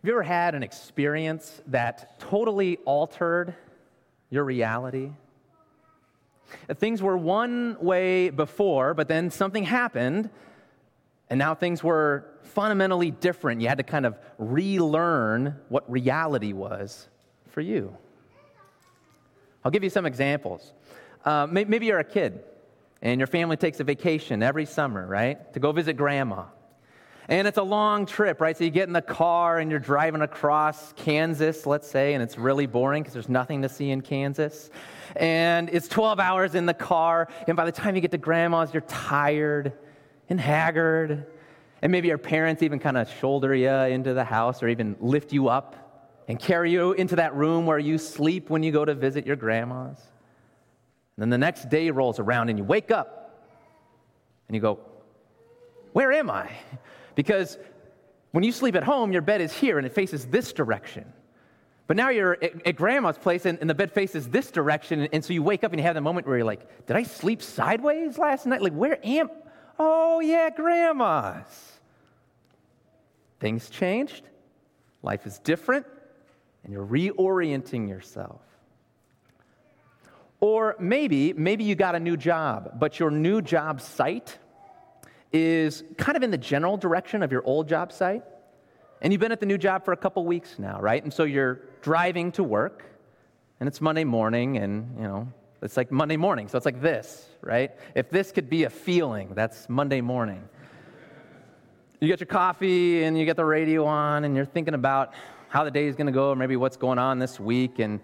Have you ever had an experience that totally altered your reality? Things were one way before, but then something happened, and now things were fundamentally different. You had to kind of relearn what reality was for you. I'll give you some examples. Uh, maybe you're a kid, and your family takes a vacation every summer, right, to go visit grandma. And it's a long trip, right? So you get in the car and you're driving across Kansas, let's say, and it's really boring because there's nothing to see in Kansas. And it's 12 hours in the car, and by the time you get to grandma's, you're tired and haggard. And maybe your parents even kind of shoulder you into the house or even lift you up and carry you into that room where you sleep when you go to visit your grandma's. And then the next day rolls around and you wake up and you go, Where am I? Because when you sleep at home, your bed is here and it faces this direction. But now you're at, at grandma's place and, and, the bed faces this direction. And, and so you wake up and you have the moment where you're like, did I sleep sideways last night? Like, where am Oh, yeah, grandma's. Things changed. Life is different. And you're reorienting yourself. Or maybe, maybe you got a new job, but your new job site is kind of in the general direction of your old job site. And you've been at the new job for a couple weeks now, right? And so you're driving to work, and it's Monday morning, and, you know, it's like Monday morning. So it's like this, right? If this could be a feeling, that's Monday morning. You get your coffee, and you get the radio on, and you're thinking about how the day is going to go, or maybe what's going on this week. And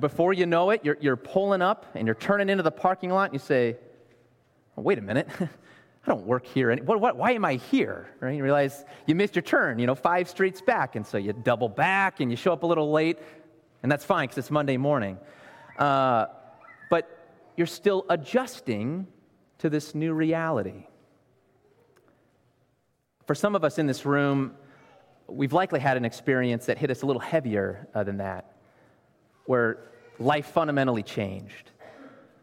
before you know it, you're, you're pulling up, and you're turning into the parking lot, and you say, oh, wait a minute. I don't work here. What, what, why am I here? Right? You realize you missed your turn, you know, five streets back. And so you double back and you show up a little late, and that's fine because it's Monday morning. Uh, but you're still adjusting to this new reality. For some of us in this room, we've likely had an experience that hit us a little heavier uh, than that, where life fundamentally changed.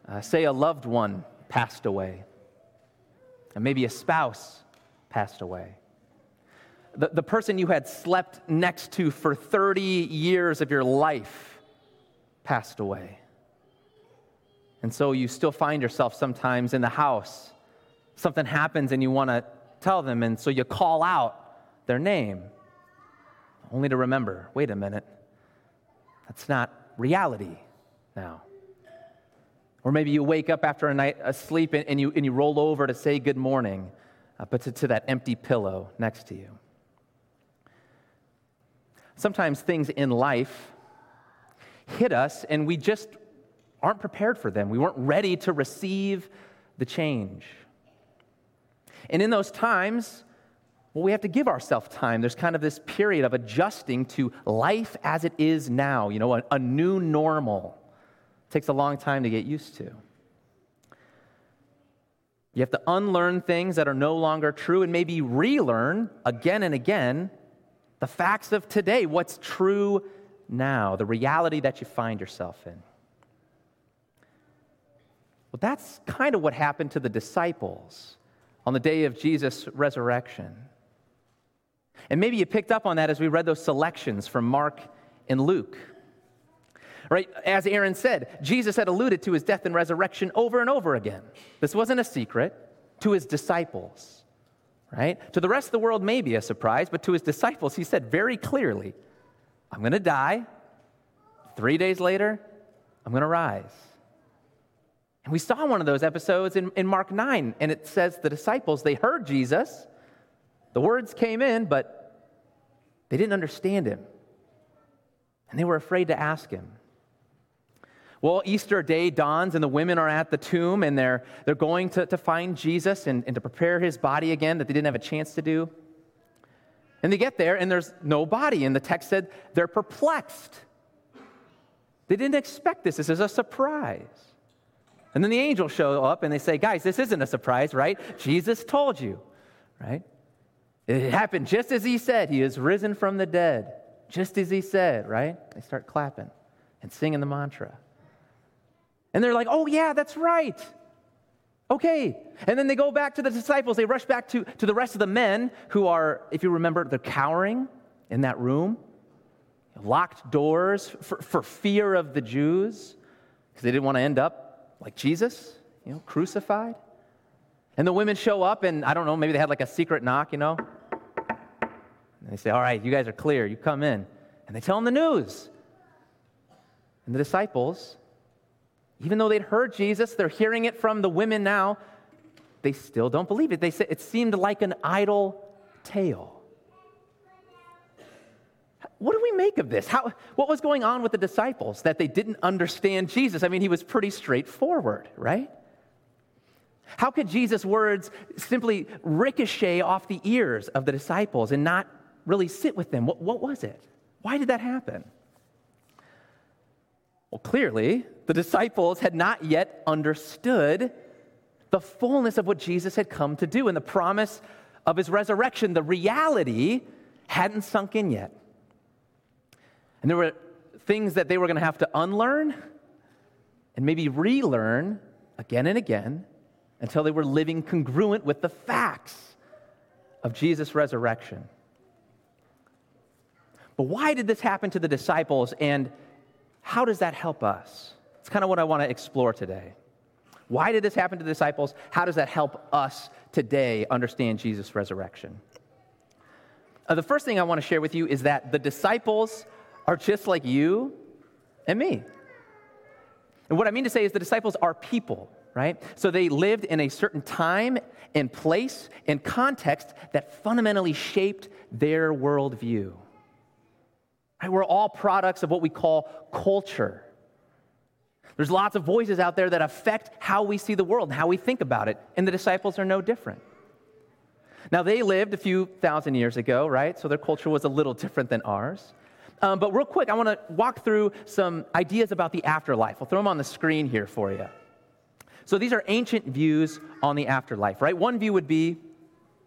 Uh, say a loved one passed away and maybe a spouse passed away. The, the person you had slept next to for 30 years of your life passed away. And so you still find yourself sometimes in the house. Something happens and you want to tell them, and so you call out their name, only to remember wait a minute, that's not reality now. Or maybe you wake up after a night asleep and, and you, and you roll over to say good morning, uh, but to, to that empty pillow next to you. Sometimes things in life hit us and we just aren't prepared for them. We weren't ready to receive the change. And in those times, well, we have to give ourselves time. There's kind of this period of adjusting to life as it is now, you know, a, a new normal. Takes a long time to get used to. You have to unlearn things that are no longer true and maybe relearn again and again the facts of today, what's true now, the reality that you find yourself in. Well, that's kind of what happened to the disciples on the day of Jesus' resurrection. And maybe you picked up on that as we read those selections from Mark and Luke. Right? As Aaron said, Jesus had alluded to his death and resurrection over and over again. This wasn't a secret to his disciples. Right? To the rest of the world, maybe a surprise, but to his disciples, he said very clearly, I'm going to die. Three days later, I'm going to rise. And we saw one of those episodes in, in Mark 9, and it says the disciples, they heard Jesus, the words came in, but they didn't understand him. And they were afraid to ask him. Well, Easter day dawns and the women are at the tomb and they're, they're going to, to find Jesus and, and to prepare his body again that they didn't have a chance to do. And they get there and there's no body. And the text said they're perplexed. They didn't expect this. This is a surprise. And then the angels show up and they say, Guys, this isn't a surprise, right? Jesus told you, right? It happened just as he said. He is risen from the dead, just as he said, right? They start clapping and singing the mantra. And they're like, oh, yeah, that's right. Okay. And then they go back to the disciples. They rush back to, to the rest of the men who are, if you remember, they're cowering in that room. locked doors for, for fear of the Jews because they didn't want to end up like Jesus, you know, crucified. And the women show up, and I don't know, maybe they had like a secret knock, you know. And they say, All right, you guys are clear, you come in. And they tell them the news. And the disciples, even though they'd heard Jesus, they're hearing it from the women now, they still don't believe it. They say it seemed like an idle tale. What do we make of this? How, what was going on with the disciples that they didn't understand Jesus? I mean, he was pretty straightforward, right? How could Jesus' words simply ricochet off the ears of the disciples and not really sit with them? What, what was it? Why did that happen? Well, clearly, the disciples had not yet understood the fullness of what Jesus had come to do and the promise of his resurrection. The reality hadn't sunk in yet. And there were things that they were going to have to unlearn and maybe relearn again and again until they were living congruent with the facts of Jesus' resurrection. But why did this happen to the disciples, and how does that help us? It's kind of what I want to explore today. Why did this happen to the disciples? How does that help us today understand Jesus' resurrection? Uh, the first thing I want to share with you is that the disciples are just like you and me. And what I mean to say is the disciples are people right? So they lived in a certain time and place and context that fundamentally shaped their worldview. Right? We're all products of what we call culture. There's lots of voices out there that affect how we see the world how we think about it, and the disciples are no different. Now, they lived a few thousand years ago, right? So their culture was a little different than ours. Um, but real quick, I want to walk through some ideas about the afterlife. I'll throw them on the screen here for you. So these are ancient views on the afterlife, right? One view would be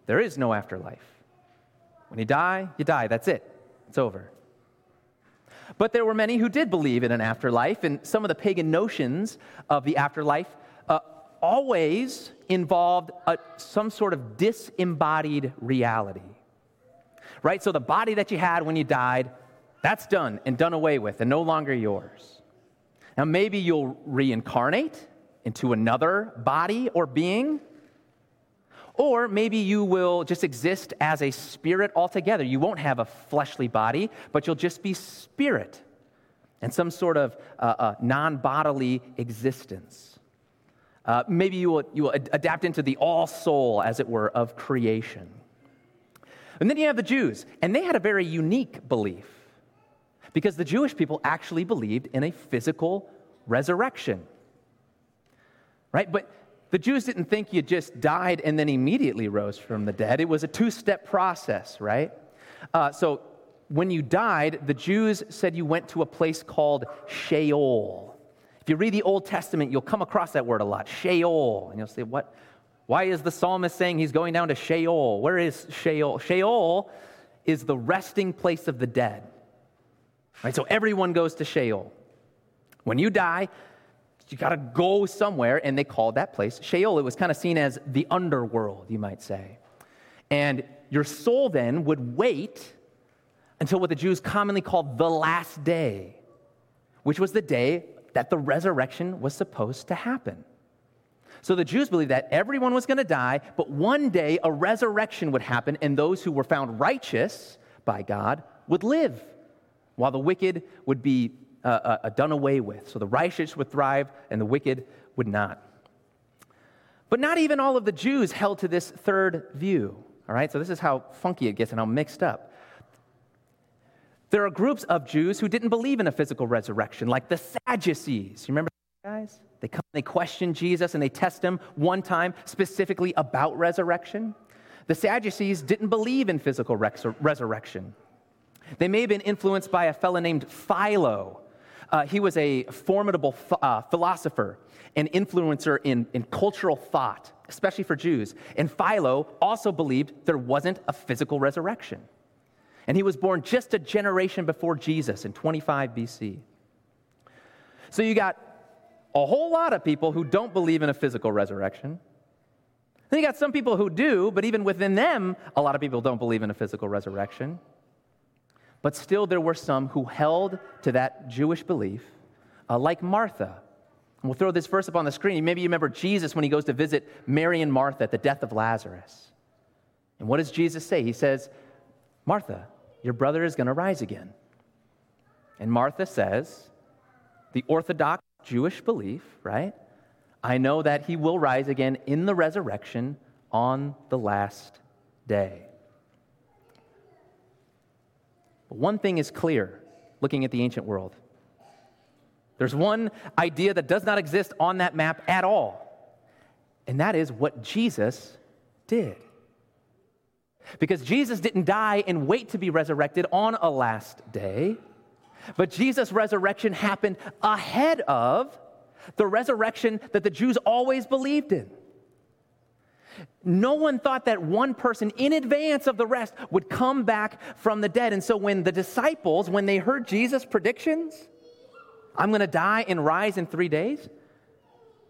there is no afterlife. When you die, you die. That's it, it's over. But there were many who did believe in an afterlife, and some of the pagan notions of the afterlife uh, always involved a, some sort of disembodied reality. Right? So the body that you had when you died, that's done and done away with and no longer yours. Now, maybe you'll reincarnate into another body or being. Or maybe you will just exist as a spirit altogether. You won't have a fleshly body, but you'll just be spirit and some sort of uh, uh, non bodily existence. Uh, maybe you will, you will ad- adapt into the all soul, as it were, of creation. And then you have the Jews, and they had a very unique belief because the Jewish people actually believed in a physical resurrection right? But the Jews didn't think you just died and then immediately rose from the dead. It was a two step process, right? Uh, so when you died, the Jews said you went to a place called Sheol. If you read the Old Testament, you'll come across that word a lot, Sheol. And you'll say, what? Why is the psalmist saying he's going down to Sheol? Where is Sheol? Sheol is the resting place of the dead. Right? So everyone goes to Sheol. When you die, you got to go somewhere, and they called that place Sheol. It was kind of seen as the underworld, you might say. And your soul then would wait until what the Jews commonly called the last day, which was the day that the resurrection was supposed to happen. So the Jews believed that everyone was going to die, but one day a resurrection would happen, and those who were found righteous by God would live, while the wicked would be uh, uh, uh, done away with. So the righteous would thrive and the wicked would not. But not even all of the Jews held to this third view. All right, so this is how funky it gets and how mixed up. There are groups of Jews who didn't believe in a physical resurrection, like the Sadducees. You remember those guys? They come, and they question Jesus, and they test him one time specifically about resurrection. The Sadducees didn't believe in physical resurrection. They may have been influenced by a fellow named Philo, uh, he was a formidable uh, philosopher and influencer in, in cultural thought, especially for Jews. And Philo also believed there wasn't a physical resurrection. And he was born just a generation before Jesus in 25 BC. So you got a whole lot of people who don't believe in a physical resurrection. Then you got some people who do, but even within them, a lot of people don't believe in a physical resurrection. But still, there were some who held to that Jewish belief, uh, like Martha. And we'll throw this verse up on the screen. Maybe you remember Jesus when he goes to visit Mary and Martha at the death of Lazarus. And what does Jesus say? He says, Martha, your brother is going to rise again. And Martha says, the Orthodox Jewish belief, right? I know that he will rise again in the resurrection on the last day. But one thing is clear looking at the ancient world there's one idea that does not exist on that map at all, and that is what Jesus did. Because Jesus didn't die and wait to be resurrected on a last day, but Jesus' resurrection happened ahead of the resurrection that the Jews always believed in. No one thought that one person in advance of the rest would come back from the dead. And so when the disciples, when they heard Jesus' predictions, I'm going to die and rise in three days,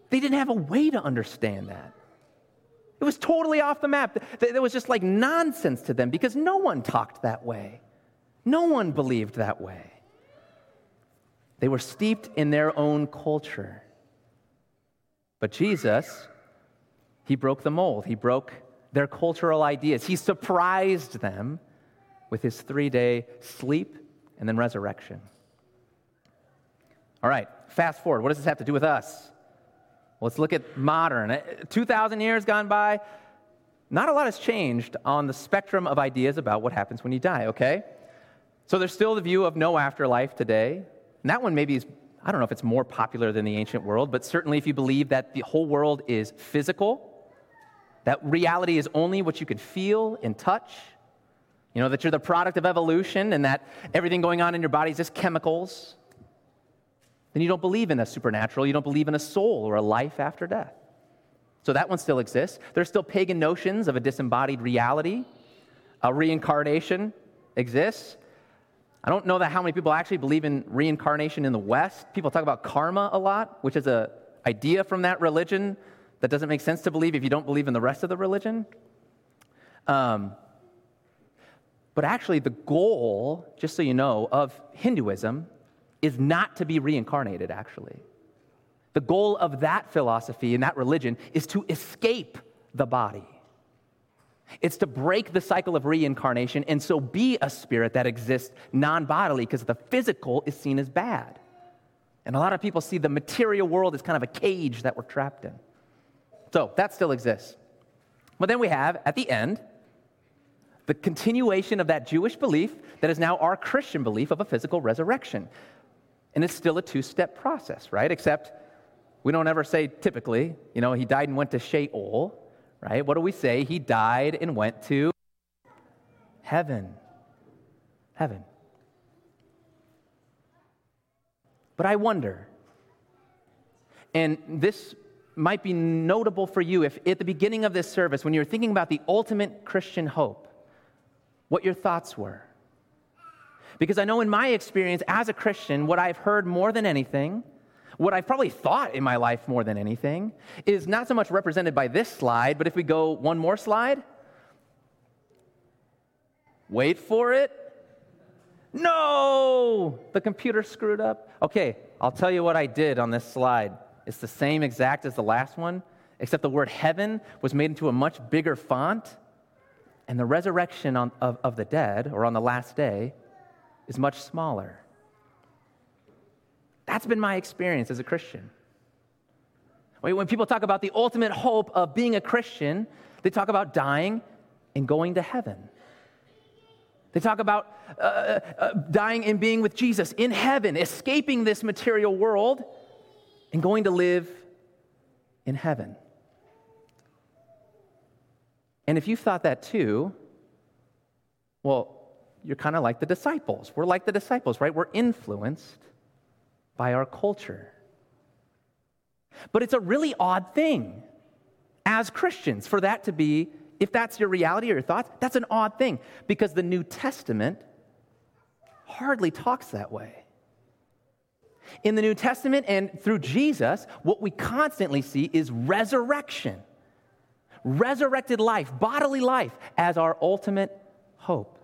they didn't have a way to understand that. It was totally off the map. It was just like nonsense to them because no one talked that way. No one believed that way. They were steeped in their own culture. But Jesus, he broke the mold. He broke their cultural ideas. He surprised them with his three day sleep and then resurrection. All right, fast forward. What does this have to do with us? Let's look at modern. 2,000 years gone by, not a lot has changed on the spectrum of ideas about what happens when you die, okay? So there's still the view of no afterlife today. And that one maybe is, I don't know if it's more popular than the ancient world, but certainly if you believe that the whole world is physical, that reality is only what you can feel and touch, you know, that you're the product of evolution and that everything going on in your body is just chemicals, then you don't believe in a supernatural. You don't believe in a soul or a life after death. So that one still exists. There's still pagan notions of a disembodied reality. A reincarnation exists. I don't know that how many people actually believe in reincarnation in the West. People talk about karma a lot, which is an idea from that religion that doesn't make sense to believe if you don't believe in the rest of the religion. Um, but actually, the goal, just so you know, of Hinduism is not to be reincarnated, actually. The goal of that philosophy and that religion is to escape the body. It's to break the cycle of reincarnation and so be a spirit that exists non bodily because the physical is seen as bad. And a lot of people see the material world as kind of a cage that we're trapped in. So that still exists. But then we have, at the end, the continuation of that Jewish belief that is now our Christian belief of a physical resurrection. And it's still a two step process, right? Except we don't ever say typically, you know, he died and went to Sheol, right? What do we say? He died and went to heaven. Heaven. But I wonder, and this might be notable for you if at the beginning of this service, when you were thinking about the ultimate Christian hope, what your thoughts were. Because I know in my experience as a Christian, what I've heard more than anything, what I've probably thought in my life more than anything, is not so much represented by this slide, but if we go one more slide, wait for it. No, the computer screwed up. Okay, I'll tell you what I did on this slide. It's the same exact as the last one, except the word heaven was made into a much bigger font, and the resurrection on, of, of the dead, or on the last day, is much smaller. That's been my experience as a Christian. When people talk about the ultimate hope of being a Christian, they talk about dying and going to heaven. They talk about uh, uh, uh dying and being with Jesus in heaven, escaping this material world and going to live in heaven. And if you've thought that too, well, you're kind of like the disciples. We're like the disciples, right? We're influenced by our culture. But it's a really odd thing as Christians for that to be, if that's your reality or your thoughts, that's an odd thing because the New Testament hardly talks that way. In the New Testament and through Jesus, what we constantly see is resurrection, resurrected life, bodily life as our ultimate hope.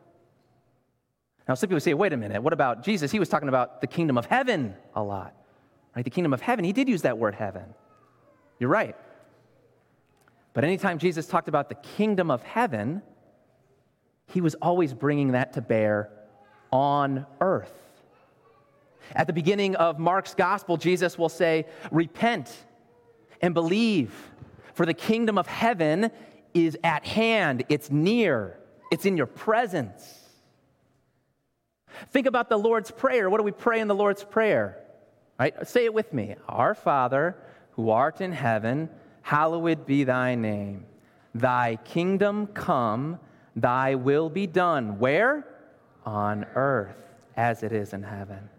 Now, some people say, wait a minute, what about Jesus? He was talking about the kingdom of heaven a lot, right? The kingdom of heaven, he did use that word heaven. You're right. But anytime Jesus talked about the kingdom of heaven, he was always bringing that to bear on earth. At the beginning of Mark's gospel, Jesus will say, Repent and believe, for the kingdom of heaven is at hand, it's near, it's in your presence. Think about the Lord's Prayer. What do we pray in the Lord's Prayer? Right? Say it with me. Our Father, who art in heaven, hallowed be thy name. Thy kingdom come, thy will be done. Where? On earth as it is in heaven.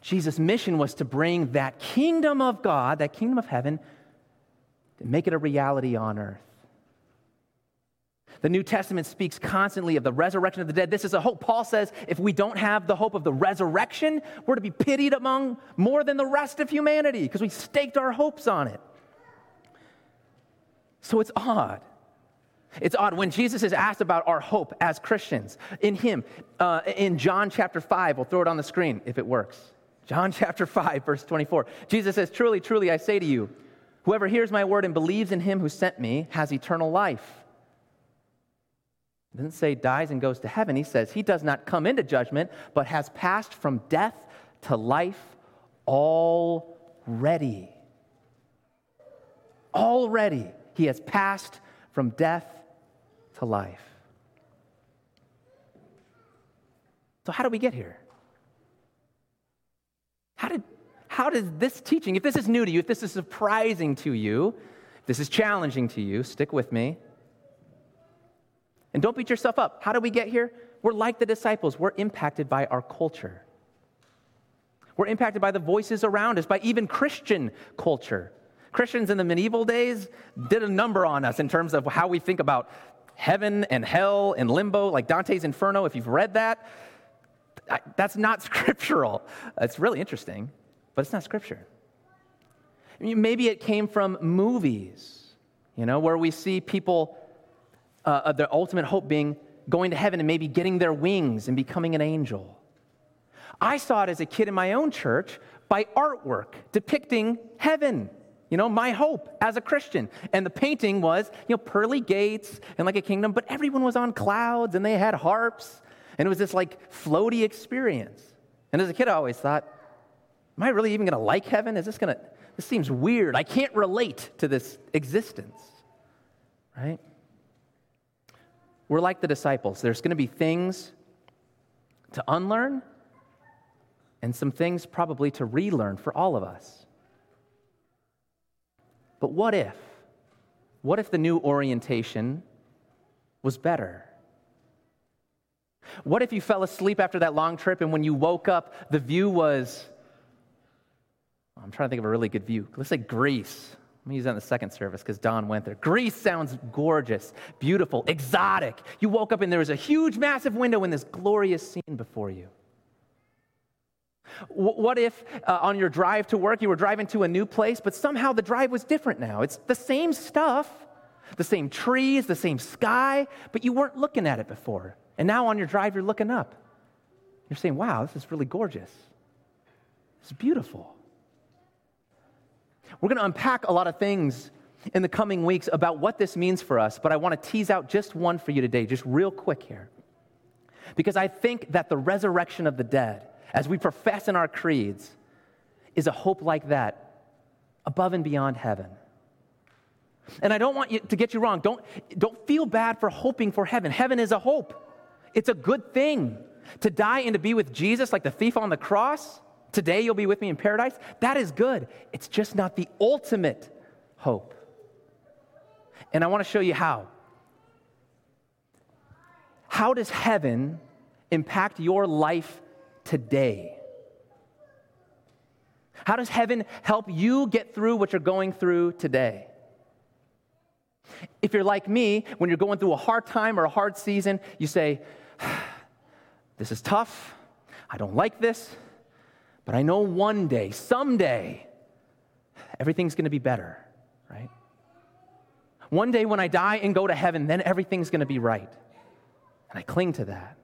Jesus' mission was to bring that kingdom of God, that kingdom of heaven, to make it a reality on earth. The New Testament speaks constantly of the resurrection of the dead. This is a hope. Paul says if we don't have the hope of the resurrection, we're to be pitied among more than the rest of humanity because we staked our hopes on it. So it's odd. It's odd when Jesus is asked about our hope as Christians in Him. Uh, in John chapter 5, we'll throw it on the screen if it works. John chapter 5, verse 24. Jesus says, Truly, truly, I say to you, whoever hears my word and believes in Him who sent me has eternal life doesn't say dies and goes to heaven. He says he does not come into judgment, but has passed from death to life already. Already, he has passed from death to life. So, how do we get here? How did, how does this teaching, if this is new to you, if this is surprising to you, if this is challenging to you, stick with me. And don't beat yourself up. How do we get here? We're like the disciples, we're impacted by our culture. We're impacted by the voices around us, by even Christian culture. Christians in the medieval days did a number on us in terms of how we think about heaven and hell and limbo, like Dante's Inferno. If you've read that, that's not scriptural. It's really interesting, but it's not scripture. Maybe it came from movies, you know, where we see people uh, their ultimate hope being going to heaven and maybe getting their wings and becoming an angel. I saw it as a kid in my own church by artwork depicting heaven. You know, my hope as a Christian. And the painting was, you know, pearly gates and like a kingdom, but everyone was on clouds and they had harps. And it was this like floaty experience. And as a kid, I always thought, am I really even going to like heaven? Is this going to, this seems weird. I can't relate to this existence, right? we're like the disciples. There's going to be things to unlearn and some things probably to relearn for all of us. But what if? What if the new orientation was better? What if you fell asleep after that long trip and when you woke up, the view was, I'm trying to think of a really good view. Let's say Greece. Let me use that in the second service because Don went there. Greece sounds gorgeous, beautiful, exotic. You woke up and there was a huge, massive window in this glorious scene before you. What if uh, on your drive to work you were driving to a new place, but somehow the drive was different now? It's the same stuff, the same trees, the same sky, but you weren't looking at it before. And now on your drive, you're looking up. You're saying, wow, this is really gorgeous. It's beautiful. We're going to unpack a lot of things in the coming weeks about what this means for us, but I want to tease out just one for you today, just real quick here. Because I think that the resurrection of the dead, as we profess in our creeds, is a hope like that above and beyond heaven. And I don't want you to get you wrong. Don't, don't feel bad for hoping for heaven. Heaven is a hope, it's a good thing. To die and to be with Jesus like the thief on the cross Today you'll be with me in paradise. That is good. It's just not the ultimate hope. And I want to show you how. How does heaven impact your life today? How does heaven help you get through what you're going through today? If you're like me, when you're going through a hard time or a hard season, you say, This is tough. I don't like this. But I know one day, someday, everything's going to be better, right? One day when I die and go to heaven, then everything's going to be right. And I cling to that.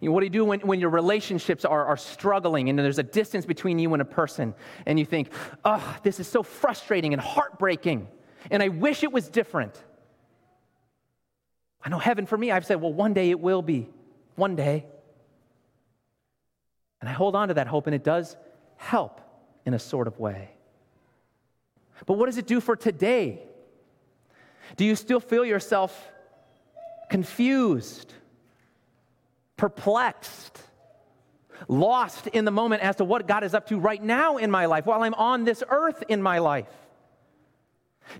You know, what do you do when, when your relationships are, are struggling and there's a distance between you and a person and you think, oh, this is so frustrating and heartbreaking and I wish it was different? I know heaven for me, I've said, well, one day it will be. One day. And I hold on to that hope and it does help in a sort of way. But what does it do for today? Do you still feel yourself confused? perplexed, lost in the moment as to what God is up to right now in my life while I'm on this earth in my life?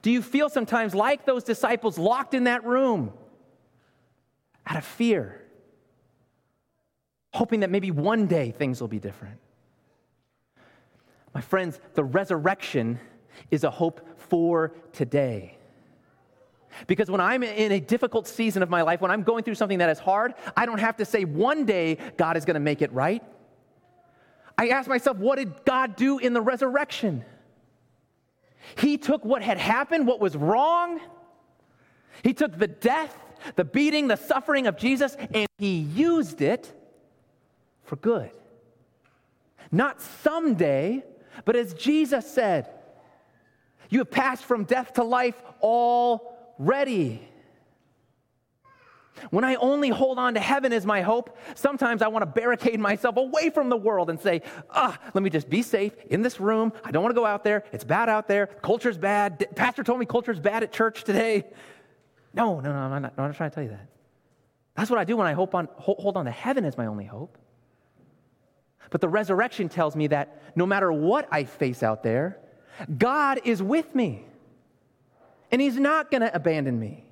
Do you feel sometimes like those disciples locked in that room out of fear, hoping that maybe one day things will be different? My friends, the resurrection is a hope for today. Because when I'm in a difficult season of my life, when I'm going through something that is hard, I don't have to say one day God is going to make it right. I ask myself, what did God do in the resurrection? He took what had happened, what was wrong, He took the death, the beating, the suffering of Jesus, and He used it for good. Not someday, but as Jesus said, you have passed from death to life all ready. When I only hold on to heaven as my hope, sometimes I want to barricade myself away from the world and say, ah, let me just be safe in this room. I don't want to go out there. It's bad out there. Culture's bad. Pastor told me culture's bad at church today. No, no, no, I'm not, I'm not trying to tell you that. That's what I do when I hope on, hold on to heaven as my only hope. But the resurrection tells me that no matter what I face out there, God is with me and He's not going to abandon me.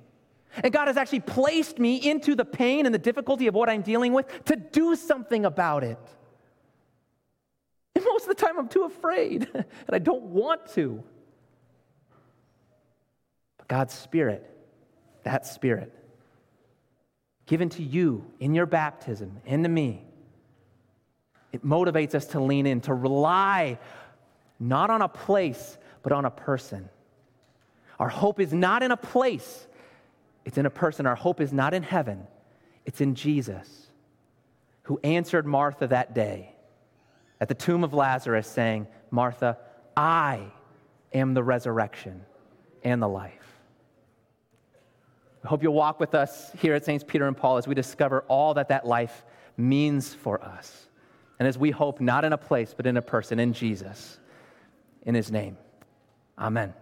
And God has actually placed me into the pain and the difficulty of what I'm dealing with to do something about it. And most of the time, I'm too afraid and I don't want to. But God's Spirit, that Spirit, given to you in your baptism and to me, it motivates us to lean in, to rely not on a place, but on a person. Our hope is not in a place, it's in a person. Our hope is not in heaven, it's in Jesus, who answered Martha that day at the tomb of Lazarus, saying, Martha, I am the resurrection and the life. I hope you'll walk with us here at Saints Peter and Paul as we discover all that that life means for us. And as we hope not in a place, but in a person, in Jesus, in his name. Amen.